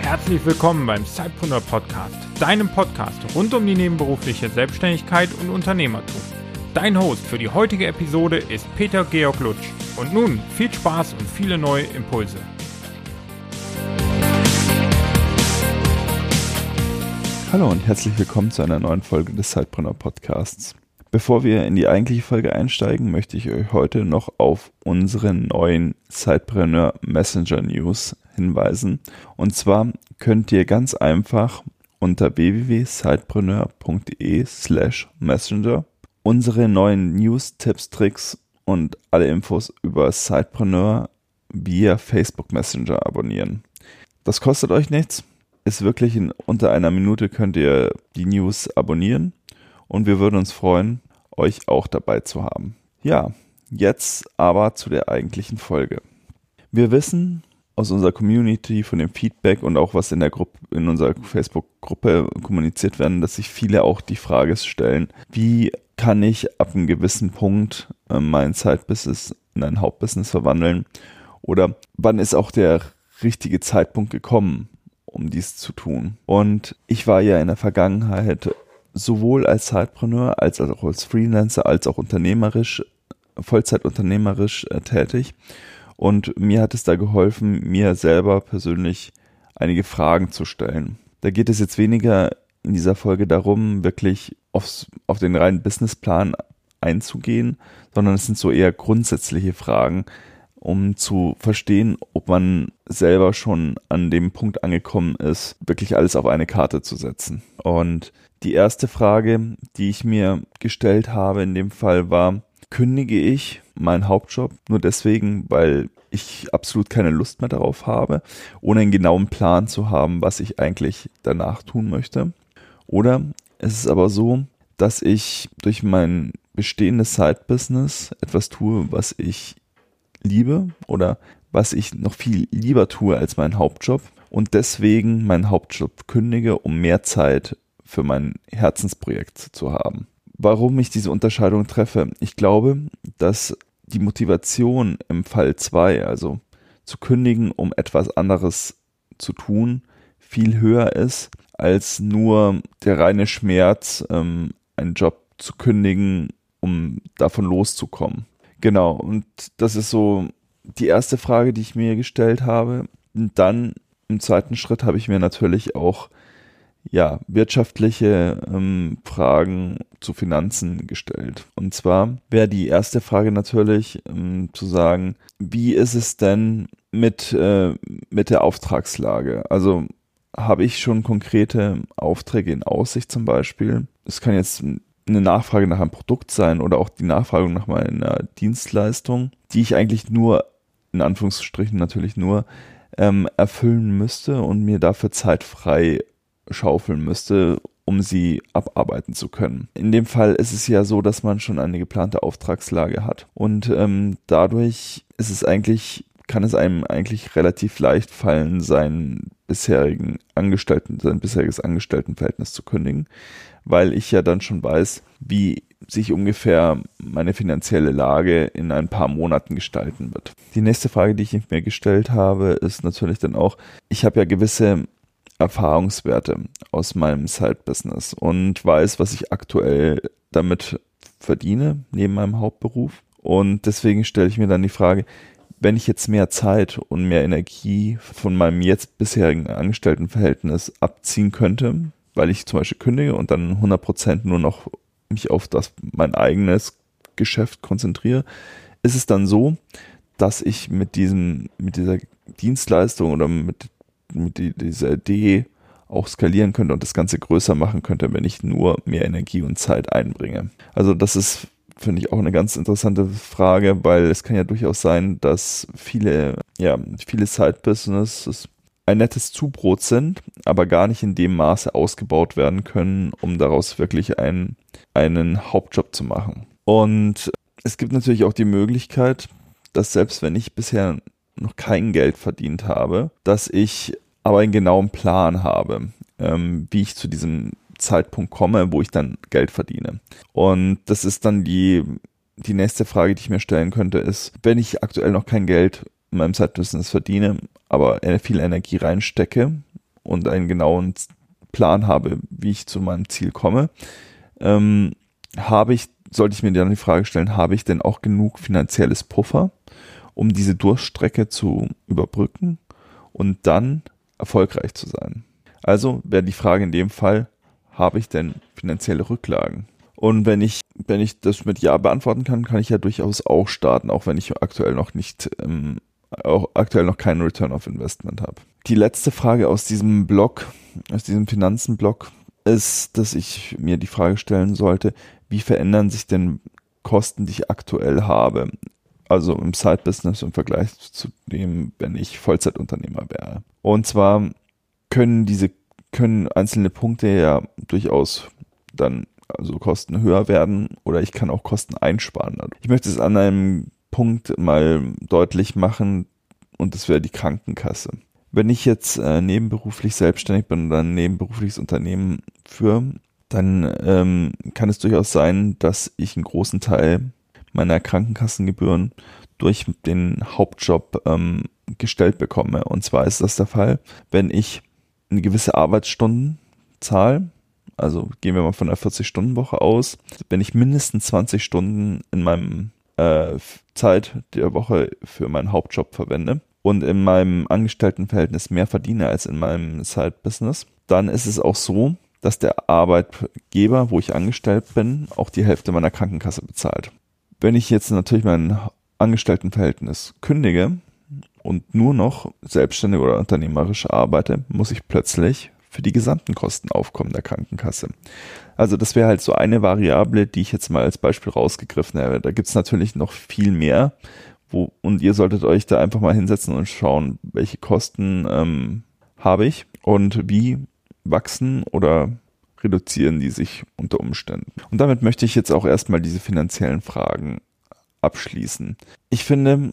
Herzlich willkommen beim Zeitpreneur Podcast, deinem Podcast rund um die nebenberufliche Selbstständigkeit und Unternehmertum. Dein Host für die heutige Episode ist Peter Georg Lutsch. Und nun viel Spaß und viele neue Impulse. Hallo und herzlich willkommen zu einer neuen Folge des Zeitpreneur Podcasts. Bevor wir in die eigentliche Folge einsteigen, möchte ich euch heute noch auf unsere neuen Zeitpreneur Messenger News hinweisen. Und zwar könnt ihr ganz einfach unter www.sidepreneur.de slash messenger unsere neuen News, Tipps, Tricks und alle Infos über Sidepreneur via Facebook Messenger abonnieren. Das kostet euch nichts. Ist wirklich in unter einer Minute könnt ihr die News abonnieren und wir würden uns freuen, euch auch dabei zu haben. Ja, jetzt aber zu der eigentlichen Folge. Wir wissen, aus unserer Community, von dem Feedback und auch was in der Gruppe, in unserer Facebook-Gruppe kommuniziert werden, dass sich viele auch die Frage stellen, wie kann ich ab einem gewissen Punkt äh, mein Zeitbusiness in ein Hauptbusiness verwandeln? Oder wann ist auch der richtige Zeitpunkt gekommen, um dies zu tun? Und ich war ja in der Vergangenheit sowohl als Zeitpreneur als auch als Freelancer als auch unternehmerisch, Vollzeitunternehmerisch äh, tätig und mir hat es da geholfen, mir selber persönlich einige Fragen zu stellen. Da geht es jetzt weniger in dieser Folge darum, wirklich aufs, auf den reinen Businessplan einzugehen, sondern es sind so eher grundsätzliche Fragen, um zu verstehen, ob man selber schon an dem Punkt angekommen ist, wirklich alles auf eine Karte zu setzen. Und die erste Frage, die ich mir gestellt habe in dem Fall war, kündige ich meinen Hauptjob nur deswegen, weil ich absolut keine Lust mehr darauf habe, ohne einen genauen Plan zu haben, was ich eigentlich danach tun möchte. Oder es ist aber so, dass ich durch mein bestehendes Side-Business etwas tue, was ich liebe oder was ich noch viel lieber tue als meinen Hauptjob und deswegen meinen Hauptjob kündige, um mehr Zeit für mein Herzensprojekt zu haben warum ich diese Unterscheidung treffe. Ich glaube, dass die Motivation im Fall 2, also zu kündigen, um etwas anderes zu tun, viel höher ist als nur der reine Schmerz, ähm, einen Job zu kündigen, um davon loszukommen. Genau, und das ist so die erste Frage, die ich mir gestellt habe. Und dann im zweiten Schritt habe ich mir natürlich auch ja, wirtschaftliche ähm, Fragen zu Finanzen gestellt. Und zwar wäre die erste Frage natürlich ähm, zu sagen, wie ist es denn mit, äh, mit der Auftragslage? Also habe ich schon konkrete Aufträge in Aussicht zum Beispiel? Es kann jetzt eine Nachfrage nach einem Produkt sein oder auch die Nachfrage nach meiner Dienstleistung, die ich eigentlich nur, in Anführungsstrichen natürlich nur, ähm, erfüllen müsste und mir dafür Zeit frei schaufeln müsste, um sie abarbeiten zu können. In dem Fall ist es ja so, dass man schon eine geplante Auftragslage hat und ähm, dadurch ist es eigentlich kann es einem eigentlich relativ leicht fallen, seinen bisherigen Angestellten, sein bisheriges Angestelltenverhältnis zu kündigen, weil ich ja dann schon weiß, wie sich ungefähr meine finanzielle Lage in ein paar Monaten gestalten wird. Die nächste Frage, die ich mir gestellt habe, ist natürlich dann auch, ich habe ja gewisse Erfahrungswerte aus meinem Side-Business und weiß, was ich aktuell damit verdiene, neben meinem Hauptberuf. Und deswegen stelle ich mir dann die Frage, wenn ich jetzt mehr Zeit und mehr Energie von meinem jetzt bisherigen Angestelltenverhältnis abziehen könnte, weil ich zum Beispiel kündige und dann 100% nur noch mich auf das mein eigenes Geschäft konzentriere, ist es dann so, dass ich mit diesem, mit dieser Dienstleistung oder mit mit die, dieser Idee auch skalieren könnte und das Ganze größer machen könnte, wenn ich nur mehr Energie und Zeit einbringe. Also das ist, finde ich, auch eine ganz interessante Frage, weil es kann ja durchaus sein, dass viele, ja, viele Side-Businesses ein nettes Zubrot sind, aber gar nicht in dem Maße ausgebaut werden können, um daraus wirklich einen, einen Hauptjob zu machen. Und es gibt natürlich auch die Möglichkeit, dass selbst wenn ich bisher noch kein Geld verdient habe, dass ich aber einen genauen Plan habe, ähm, wie ich zu diesem Zeitpunkt komme, wo ich dann Geld verdiene. Und das ist dann die, die nächste Frage, die ich mir stellen könnte, ist, wenn ich aktuell noch kein Geld in meinem Side-Business verdiene, aber viel Energie reinstecke und einen genauen Plan habe, wie ich zu meinem Ziel komme, ähm, habe ich, sollte ich mir dann die Frage stellen, habe ich denn auch genug finanzielles Puffer, um diese Durchstrecke zu überbrücken und dann erfolgreich zu sein? Also wäre die Frage in dem Fall, habe ich denn finanzielle Rücklagen? Und wenn ich, wenn ich das mit Ja beantworten kann, kann ich ja durchaus auch starten, auch wenn ich aktuell noch nicht, ähm, auch aktuell noch keinen Return of Investment habe. Die letzte Frage aus diesem Blog, aus diesem Finanzenblog, ist, dass ich mir die Frage stellen sollte, wie verändern sich denn Kosten, die ich aktuell habe? Also im Side-Business im Vergleich zu dem, wenn ich Vollzeitunternehmer wäre. Und zwar können diese, können einzelne Punkte ja durchaus dann also Kosten höher werden oder ich kann auch Kosten einsparen. Ich möchte es an einem Punkt mal deutlich machen und das wäre die Krankenkasse. Wenn ich jetzt äh, nebenberuflich selbstständig bin oder ein nebenberufliches Unternehmen führe, dann ähm, kann es durchaus sein, dass ich einen großen Teil meiner Krankenkassengebühren durch den Hauptjob ähm, gestellt bekomme. Und zwar ist das der Fall, wenn ich eine gewisse Arbeitsstundenzahl, also gehen wir mal von einer 40-Stunden-Woche aus, wenn ich mindestens 20 Stunden in meinem äh, Zeit der Woche für meinen Hauptjob verwende und in meinem Angestelltenverhältnis mehr verdiene als in meinem Side-Business, dann ist es auch so, dass der Arbeitgeber, wo ich angestellt bin, auch die Hälfte meiner Krankenkasse bezahlt. Wenn ich jetzt natürlich mein Angestelltenverhältnis kündige, und nur noch selbstständig oder unternehmerisch arbeite, muss ich plötzlich für die gesamten Kosten aufkommen der Krankenkasse. Also das wäre halt so eine Variable, die ich jetzt mal als Beispiel rausgegriffen habe. Da gibt's natürlich noch viel mehr, wo, und ihr solltet euch da einfach mal hinsetzen und schauen, welche Kosten ähm, habe ich und wie wachsen oder reduzieren die sich unter Umständen. Und damit möchte ich jetzt auch erstmal diese finanziellen Fragen abschließen. Ich finde,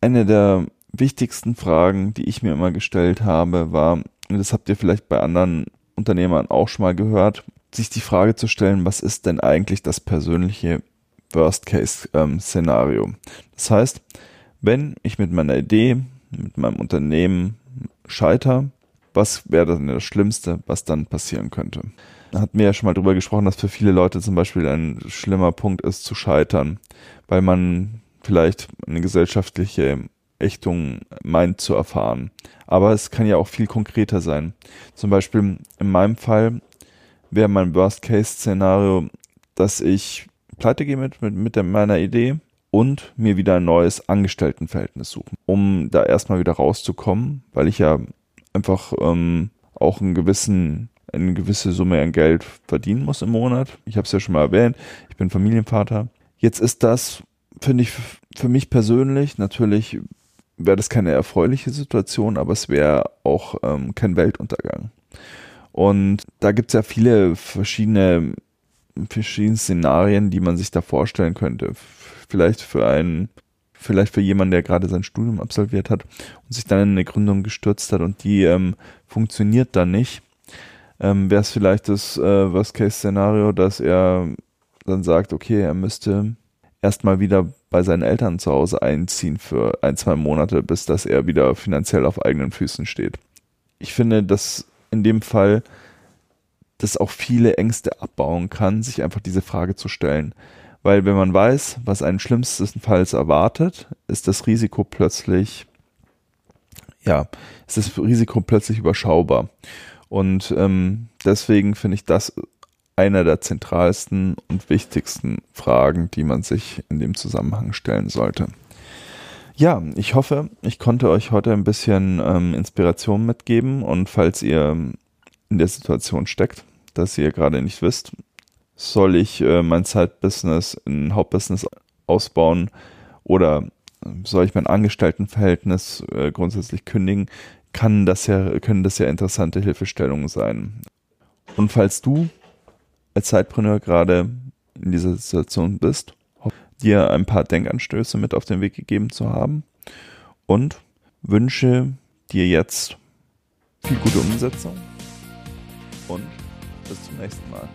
eine der wichtigsten Fragen, die ich mir immer gestellt habe, war, das habt ihr vielleicht bei anderen Unternehmern auch schon mal gehört, sich die Frage zu stellen, was ist denn eigentlich das persönliche Worst-Case-Szenario? Das heißt, wenn ich mit meiner Idee, mit meinem Unternehmen scheiter, was wäre dann das Schlimmste, was dann passieren könnte? Da hatten wir ja schon mal drüber gesprochen, dass für viele Leute zum Beispiel ein schlimmer Punkt ist, zu scheitern, weil man vielleicht eine gesellschaftliche Ächtung meint zu erfahren. Aber es kann ja auch viel konkreter sein. Zum Beispiel in meinem Fall wäre mein Worst-Case-Szenario, dass ich pleite gehe mit, mit, mit meiner Idee und mir wieder ein neues Angestelltenverhältnis suchen, um da erstmal wieder rauszukommen, weil ich ja einfach ähm, auch einen gewissen eine gewisse Summe an Geld verdienen muss im Monat. Ich habe es ja schon mal erwähnt, ich bin Familienvater. Jetzt ist das, finde ich, für mich persönlich natürlich wäre das keine erfreuliche Situation, aber es wäre auch ähm, kein Weltuntergang. Und da gibt es ja viele verschiedene, verschiedene Szenarien, die man sich da vorstellen könnte. Vielleicht für einen, vielleicht für jemanden, der gerade sein Studium absolviert hat und sich dann in eine Gründung gestürzt hat und die ähm, funktioniert dann nicht, ähm, wäre es vielleicht das äh, Worst-Case-Szenario, dass er dann sagt, okay, er müsste erstmal wieder bei seinen Eltern zu Hause einziehen für ein, zwei Monate, bis dass er wieder finanziell auf eigenen Füßen steht. Ich finde, dass in dem Fall das auch viele Ängste abbauen kann, sich einfach diese Frage zu stellen. Weil wenn man weiß, was einen schlimmstenfalls erwartet, ist das Risiko plötzlich, ja, ist das Risiko plötzlich überschaubar. Und ähm, deswegen finde ich das einer der zentralsten und wichtigsten Fragen, die man sich in dem Zusammenhang stellen sollte. Ja, ich hoffe, ich konnte euch heute ein bisschen ähm, Inspiration mitgeben und falls ihr in der Situation steckt, dass ihr gerade nicht wisst, soll ich äh, mein Zeitbusiness in Hauptbusiness ausbauen oder soll ich mein Angestelltenverhältnis äh, grundsätzlich kündigen, kann das ja, können das ja interessante Hilfestellungen sein. Und falls du als Zeitpreneur gerade in dieser Situation bist, dir ein paar Denkanstöße mit auf den Weg gegeben zu haben und wünsche dir jetzt viel gute Umsetzung und Bis zum nächsten Mal.